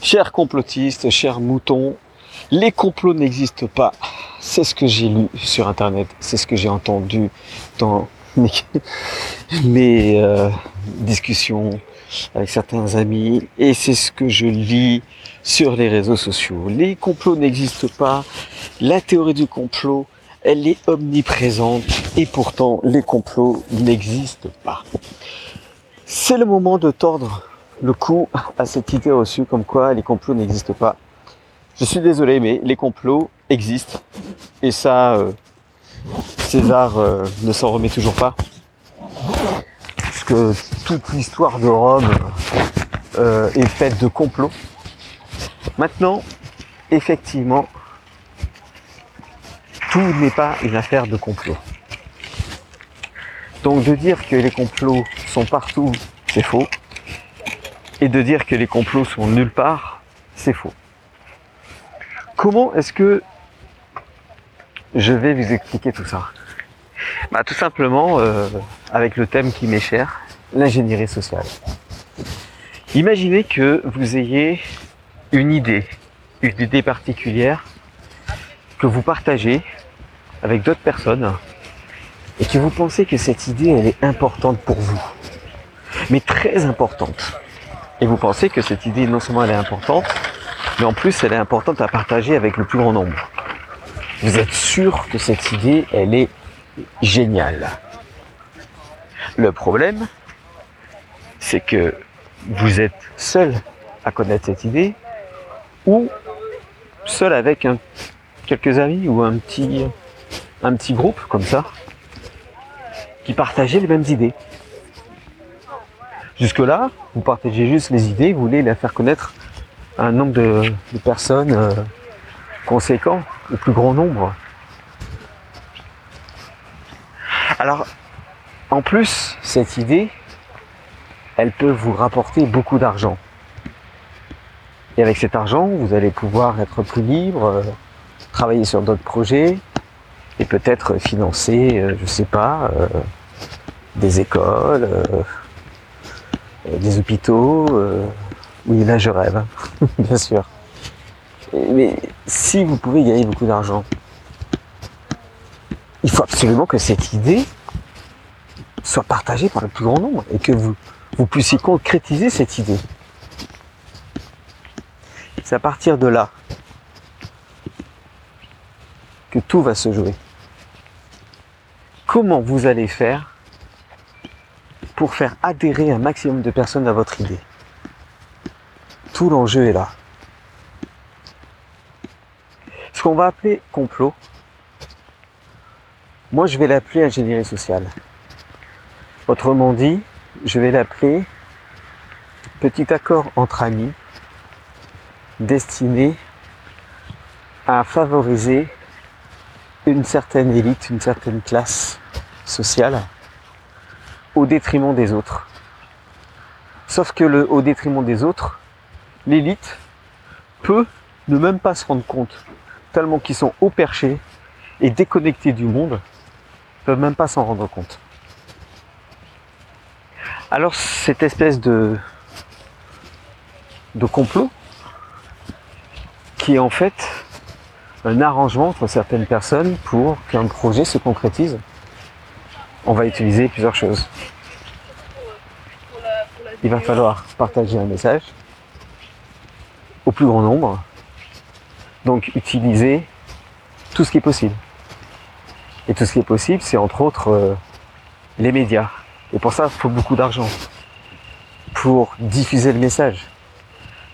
Chers complotistes, chers moutons, les complots n'existent pas. C'est ce que j'ai lu sur Internet, c'est ce que j'ai entendu dans mes, euh, discussions avec certains amis et c'est ce que je lis sur les réseaux sociaux. Les complots n'existent pas. La théorie du complot, elle est omniprésente et pourtant les complots n'existent pas. C'est le moment de tordre le cou à cette idée reçue comme quoi les complots n'existent pas. Je suis désolé, mais les complots existent. Et ça, euh, César euh, ne s'en remet toujours pas. Parce que toute l'histoire de Rome euh, est faite de complots. Maintenant, effectivement, tout n'est pas une affaire de complot. Donc de dire que les complots sont partout, c'est faux. Et de dire que les complots sont nulle part, c'est faux. Comment est-ce que je vais vous expliquer tout ça? Bah, Tout simplement euh, avec le thème qui m'est cher, l'ingénierie sociale. Imaginez que vous ayez une idée, une idée particulière que vous partagez avec d'autres personnes et que vous pensez que cette idée elle est importante pour vous, mais très importante. Et vous pensez que cette idée non seulement elle est importante, mais en plus elle est importante à partager avec le plus grand nombre. Vous êtes sûr que cette idée, elle est géniale? Le problème, c'est que vous êtes seul à connaître cette idée ou seul avec quelques amis ou un petit, un petit groupe comme ça qui partageaient les mêmes idées. Jusque-là, vous partagez juste les idées, vous voulez les faire connaître un nombre de, personnes euh, conséquent, au plus grand nombre. Alors, en plus, cette idée, elle peut vous rapporter beaucoup d'argent. Et avec cet argent, vous allez pouvoir être plus libre, euh, travailler sur d'autres projets et peut-être financer, euh, je sais pas, des écoles, des hôpitaux, oui, là je rêve, bien sûr. Mais si vous pouvez gagner beaucoup d'argent, il faut absolument que cette idée soit partagée par le plus grand nombre et que vous, vous puissiez concrétiser cette idée. C'est à partir de là que tout va se jouer. Comment vous allez faire pour faire adhérer un maximum de personnes à votre idée tout l'enjeu est là. Ce qu'on va appeler complot, moi je vais l'appeler ingénierie sociale. Autrement dit, je vais l'appeler petit accord entre amis destiné à favoriser une certaine élite, une certaine classe sociale au détriment des autres. Sauf que le au détriment des autres, l'élite peut ne même pas se rendre compte, tellement qu'ils sont haut perchés et déconnectés du monde, peuvent même pas s'en rendre compte. Alors cette espèce de, de complot, qui est en fait un arrangement entre certaines personnes pour qu'un projet se concrétise, on va utiliser plusieurs choses. Il va falloir partager un message, au plus grand nombre. Donc utiliser tout ce qui est possible. Et tout ce qui est possible, c'est entre autres euh, les médias. Et pour ça, il faut beaucoup d'argent pour diffuser le message.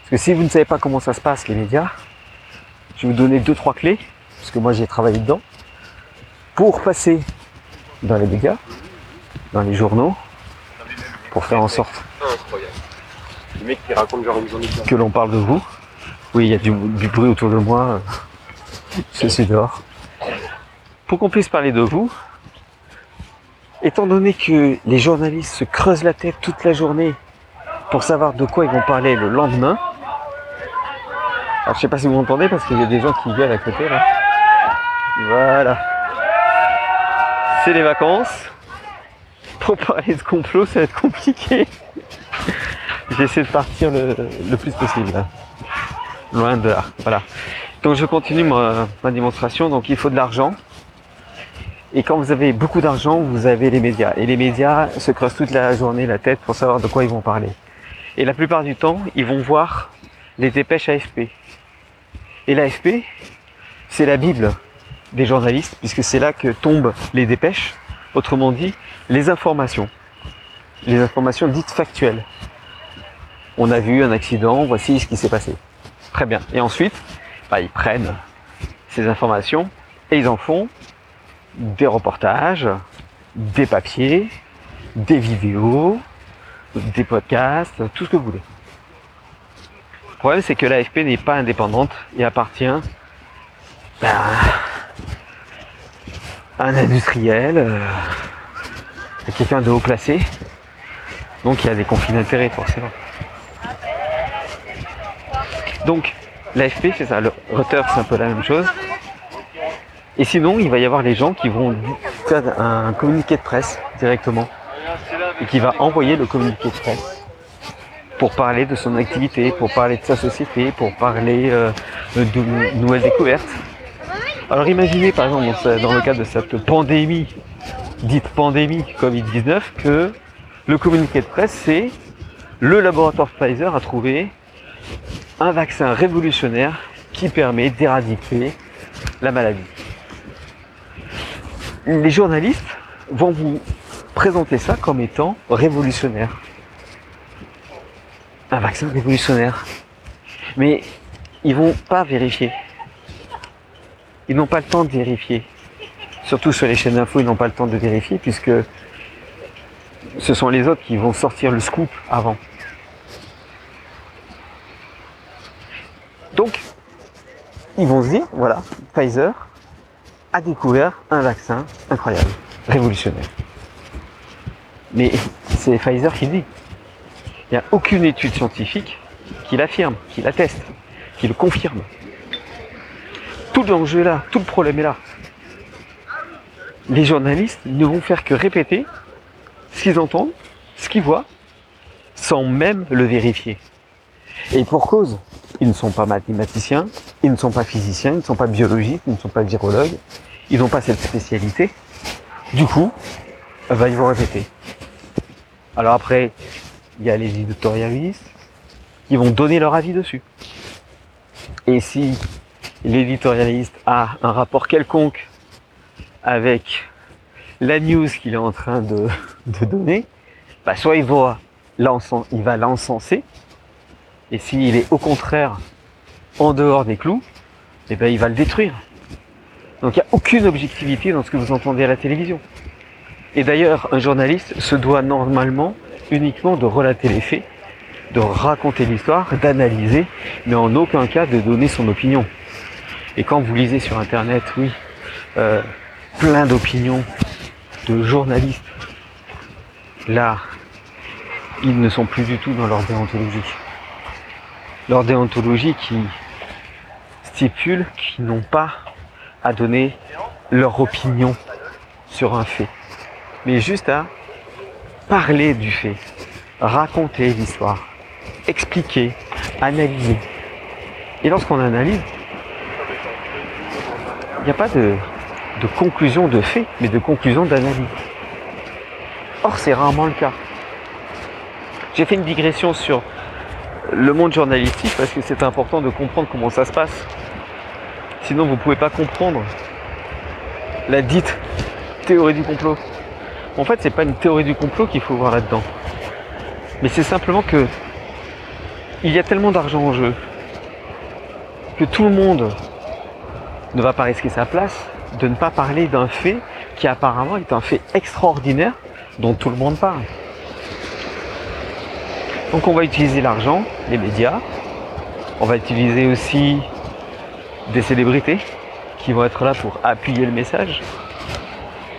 Parce que si vous ne savez pas comment ça se passe, les médias, je vais vous donner deux, trois clés, parce que moi j'ai travaillé dedans, pour passer dans les médias, dans les journaux, pour faire en sorte que l'on parle de vous, oui, il y a du, bruit autour de moi. Je suis dehors. Pour qu'on puisse parler de vous, étant donné que les journalistes se creusent la tête toute la journée pour savoir de quoi ils vont parler le lendemain, alors je sais pas si vous m'entendez parce qu'il y a des gens qui viennent à côté là. Voilà. C'est les vacances. Pour parler de complot, ça va être compliqué. J'essaie de partir le, le plus possible. Loin de là. Voilà. Donc je continue ma, ma démonstration. Donc il faut de l'argent. Et quand vous avez beaucoup d'argent, vous avez les médias. Et les médias se creusent toute la journée la tête pour savoir de quoi ils vont parler. Et la plupart du temps, ils vont voir les dépêches AFP. Et l'AFP, c'est la Bible des journalistes, puisque c'est là que tombent les dépêches, autrement dit, les informations. Les informations dites factuelles. On a vu un accident, voici ce qui s'est passé. Très bien. Et ensuite, bah, ils prennent ces informations et ils en font des reportages, des papiers, des vidéos, des podcasts, tout ce que vous voulez. Le problème, c'est que l'AFP n'est pas indépendante et appartient à un industriel, euh, quelqu'un de haut placé. Donc il y a des conflits d'intérêts forcément. Donc l'AFP c'est ça, le Reuters c'est un peu la même chose. Et sinon, il va y avoir les gens qui vont faire un communiqué de presse directement et qui va envoyer le communiqué de presse pour parler de son activité, pour parler de sa société, pour parler euh, de nouvelles découvertes. Alors imaginez par exemple dans le cadre de cette pandémie, dite pandémie Covid-19, que le communiqué de presse c'est le laboratoire Pfizer a trouvé un vaccin révolutionnaire qui permet d'éradiquer la maladie les journalistes vont vous présenter ça comme étant révolutionnaire. Un vaccin révolutionnaire. Mais ils vont pas vérifier. Ils n'ont pas le temps de vérifier. Surtout sur les chaînes d'infos, ils n'ont pas le temps de vérifier puisque ce sont les autres qui vont sortir le scoop avant. Donc, ils vont se dire, voilà, Pfizer, a découvert un vaccin incroyable, révolutionnaire. Mais c'est Pfizer qui dit. Il n'y a aucune étude scientifique qui l'affirme, qui l'atteste, qui le confirme. Tout l'enjeu est là, tout le problème est là. Les journalistes ne vont faire que répéter ce qu'ils entendent, ce qu'ils voient, sans même le vérifier. Et pour cause, ils ne sont pas mathématiciens, ils ne sont pas physiciens, ils ne sont pas biologistes, ils ne sont pas virologues, ils n'ont pas cette spécialité. Du coup, bah, ils vont répéter. Alors après, il y a les éditorialistes qui vont donner leur avis dessus. Et si l'éditorialiste a un rapport quelconque avec la news qu'il est en train de, donner, bah soit il va l'encenser, et s'il est au contraire en dehors des clous, et eh ben il va le détruire. Donc il n'y a aucune objectivité dans ce que vous entendez à la télévision. Et d'ailleurs, un journaliste se doit normalement uniquement de relater les faits, de raconter l'histoire, d'analyser, mais en aucun cas de donner son opinion. Et quand vous lisez sur Internet, oui, euh, plein d'opinions de journalistes, là, ils ne sont plus du tout dans leur déontologie. Leur déontologie qui stipule qu'ils n'ont pas à donner leur opinion sur un fait, mais juste à parler du fait, raconter l'histoire, expliquer, analyser. Et lorsqu'on analyse, n'y a pas de, conclusion de fait, mais de conclusion d'analyse. Or, c'est rarement le cas. J'ai fait une digression sur le monde journalistique parce que c'est important de comprendre comment ça se passe. Sinon, vous ne pouvez pas comprendre la dite théorie du complot. En fait, c'est pas une théorie du complot qu'il faut voir là-dedans. Mais c'est simplement que il y a tellement d'argent en jeu que tout le monde ne va pas risquer sa place de ne pas parler d'un fait qui apparemment est un fait extraordinaire dont tout le monde parle. Donc on va utiliser l'argent, les médias, on va utiliser aussi des célébrités qui vont être là pour appuyer le message.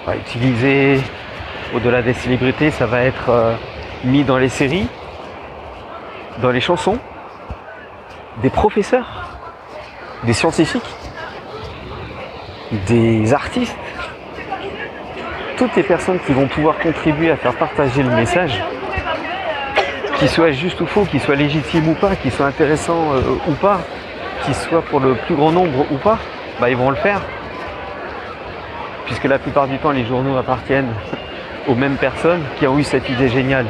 On va utiliser, au-delà des célébrités, ça va être euh, mis dans les séries, dans les chansons, des professeurs, des scientifiques, des artistes, toutes les personnes qui vont pouvoir contribuer à faire partager le message qu'il soit juste ou faux, qu'il soit légitime ou pas, qu'il soit intéressant euh, ou pas, qu'il soit pour le plus grand nombre ou pas, bah ils vont le faire. Puisque la plupart du temps les journaux appartiennent aux mêmes personnes qui ont eu cette idée géniale.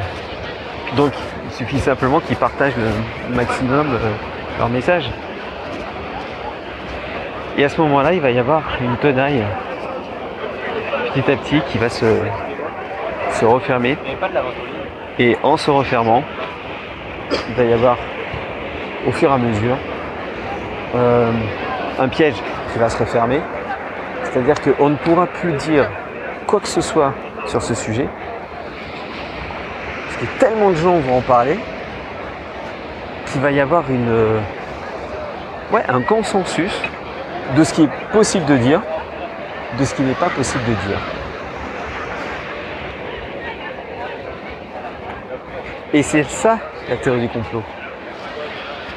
Donc il suffit simplement qu'ils partagent le maximum euh, leur message. Et à ce moment-là, il va y avoir une tenaille petit à petit qui va se, se refermer. Et en se refermant, il va y avoir au fur et à mesure euh, un piège qui va se refermer. C'est-à-dire qu'on ne pourra plus dire quoi que ce soit sur ce sujet. Parce que tellement de gens vont en parler qu'il va y avoir une, euh, ouais, un consensus de ce qui est possible de dire, de ce qui n'est pas possible de dire. Et c'est ça la théorie du complot.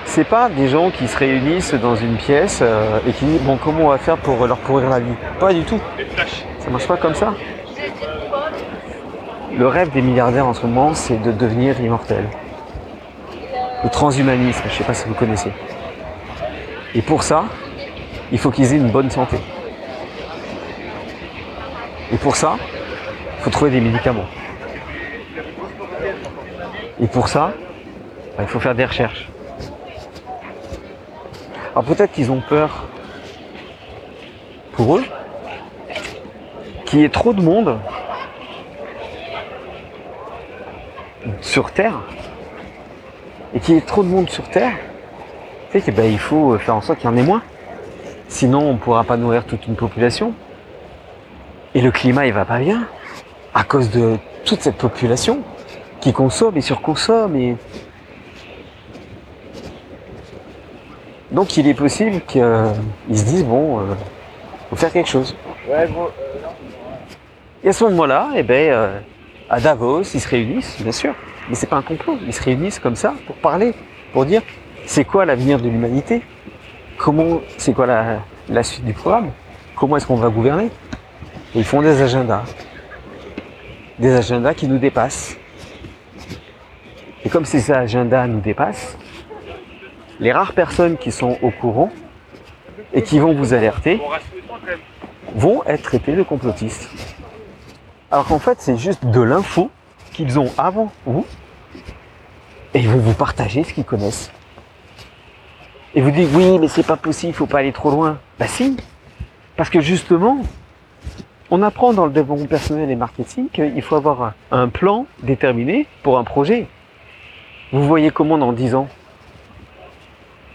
C'est pas des gens qui se réunissent dans une pièce euh, et qui disent bon comment on va faire pour leur pourrir la vie? Pas du tout. Ça marche pas comme ça. Le rêve des milliardaires en ce moment, c'est de devenir immortel. Le transhumanisme, je sais pas si vous connaissez. Et pour ça, il faut qu'ils aient une bonne santé. Et pour ça, il faut trouver des médicaments. Et pour ça, bah, il faut faire des recherches. Alors peut-être qu'ils ont peur pour eux qu'il y ait trop de monde sur Terre et qu'il y ait trop de monde sur Terre, bah, il faut faire en sorte qu'il y en ait moins. Sinon, on ne pourra pas nourrir toute une population. Et le climat, il va pas bien à cause de toute cette population qui consomme et surconsomme et donc il est possible qu'ils se disent bon, euh, faut faire quelque chose. Et à ce moment-là, eh ben, euh, à Davos, ils se réunissent, bien sûr, mais c'est pas un complot. Ils se réunissent comme ça pour parler, pour dire c'est quoi l'avenir de l'humanité, comment, c'est quoi la, la suite du programme, comment est-ce qu'on va gouverner? Ils font des agendas, des agendas qui nous dépassent. Et comme ces agendas nous dépassent, les rares personnes qui sont au courant et qui vont vous alerter vont être traités de complotistes. Alors qu'en fait, c'est juste de l'info qu'ils ont avant vous et ils vont vous partager ce qu'ils connaissent. Et vous dites oui, mais c'est pas possible, il faut pas aller trop loin. Bah si, parce que justement, on apprend dans le développement personnel et marketing qu'il faut avoir un plan déterminé pour un projet. Vous voyez comment dans 10 ans?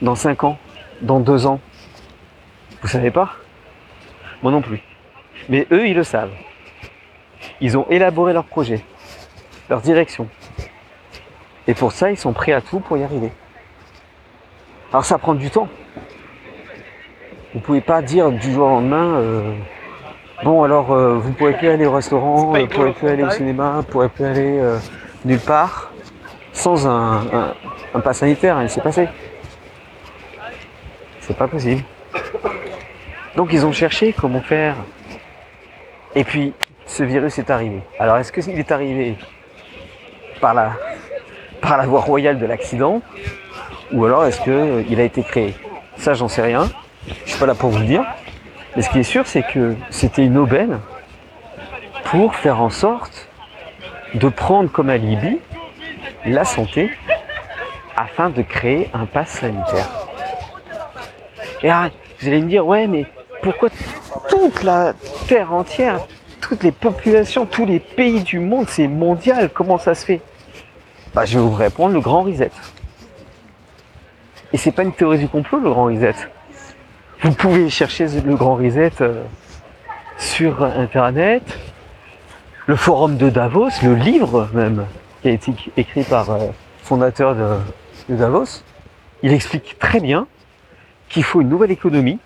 Dans 5 ans? Dans 2 ans? Vous savez pas? Moi non plus. Mais eux, ils le savent. Ils ont élaboré leur projet, leur direction. Et pour ça, ils sont prêts à tout pour y arriver. Alors ça prend du temps. Vous pouvez pas dire du jour au lendemain, euh, bon alors euh, vous pourrez plus aller au restaurant, vous pourrez plus aller au cinéma, vous pourrez plus aller euh, nulle part sans un, un, pas sanitaire, il s'est passé. C'est pas possible. Donc ils ont cherché comment faire. Et puis ce virus est arrivé. Alors est-ce qu'il est arrivé par la, par la voie royale de l'accident ou alors est-ce qu'il a été créé? Ça j'en sais rien. Je suis pas là pour vous le dire. Mais ce qui est sûr c'est que c'était une aubaine pour faire en sorte de prendre comme alibi la santé afin de créer un pass sanitaire. Et vous allez me dire, ouais, mais pourquoi toute la terre entière, toutes les populations, tous les pays du monde, c'est mondial, comment ça se fait? Bah, Je vais vous répondre, le grand reset. Et c'est pas une théorie du complot, le grand reset. Vous pouvez chercher le grand reset euh, sur Internet, le forum de Davos, le livre même, qui a été écrit par le euh, fondateur de, Davos, il explique très bien qu'il faut une nouvelle économie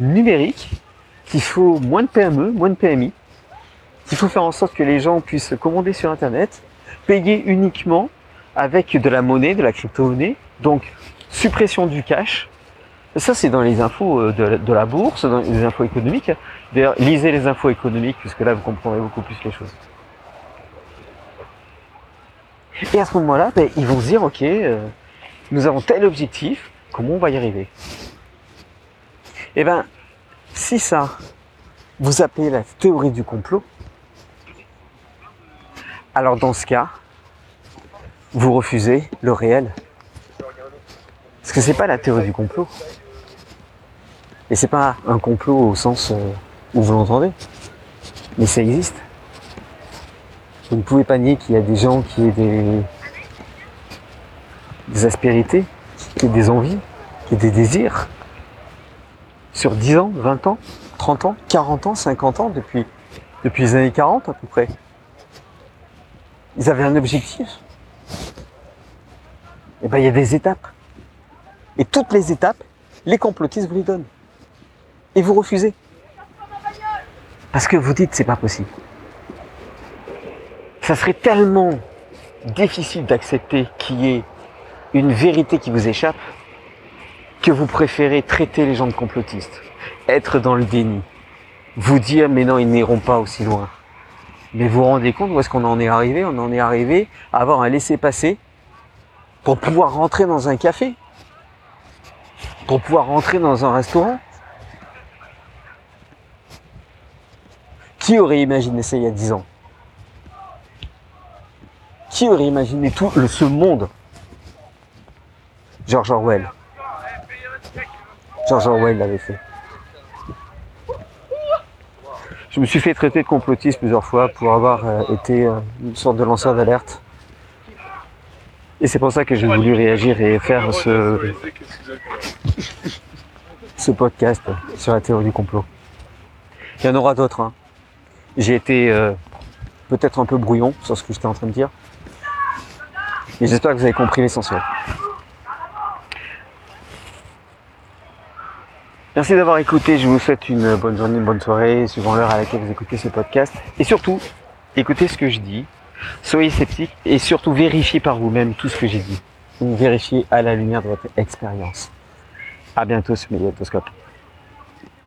numérique, qu'il faut moins de PME, moins de PMI, qu'il faut faire en sorte que les gens puissent commander sur Internet, payer uniquement avec de la monnaie, de la crypto-monnaie, donc suppression du cash. Ça, c'est dans les infos euh, de, la bourse, dans les infos économiques. D'ailleurs, lisez les infos économiques, puisque là, vous comprendrez beaucoup plus les choses. Et à ce moment-là, ben, ils vont se dire, ok, euh, nous avons tel objectif, comment on va y arriver? Eh bien, si ça, vous appelez la théorie du complot, alors dans ce cas, vous refusez le réel. Parce que c'est pas la théorie du complot. Et c'est pas un complot au sens euh, où vous l'entendez. Mais ça existe. Vous ne pouvez pas nier qu'il y a des gens qui aient des, aspérités, qui aient des envies, qui aient des désirs. Sur 10 ans, 20 ans, 30 ans, 40 ans, 50 ans, depuis, depuis les années 40 à peu près. Ils avaient un objectif. Et ben il y a des étapes. Et toutes les étapes, les complotistes vous les donnent. Et vous refusez. Parce que vous dites c'est pas possible. Ça serait tellement difficile d'accepter qu'il y ait une vérité qui vous échappe que vous préférez traiter les gens de complotistes, être dans le déni, vous dire mais non ils n'iront pas aussi loin. Mais vous vous rendez compte où est-ce qu'on en est arrivé? On en est arrivé à avoir un laissez-passer pour pouvoir rentrer dans un café, pour pouvoir rentrer dans un restaurant. Qui aurait imaginé ça il y a 10 ans? Qui aurait imaginé tout le, ce monde? George Orwell. George Orwell l'avait fait. Je me suis fait traiter de complotiste plusieurs fois pour avoir euh, été euh, une sorte de lanceur d'alerte. Et c'est pour ça que j'ai voulu réagir et faire ce, ce podcast sur la théorie du complot. Il y en aura d'autres. Hein. J'ai été euh, peut-être un peu brouillon sur ce que j'étais en train de dire. Mais j'espère que vous avez compris l'essentiel. Merci d'avoir écouté. Je vous souhaite une bonne journée, une bonne soirée, suivant l'heure à laquelle vous écoutez ce podcast. Et surtout, écoutez ce que je dis. Soyez sceptiques et surtout vérifiez par vous-même tout ce que j'ai dit. Vérifiez à la lumière de votre expérience. À bientôt sur Médiatoscope.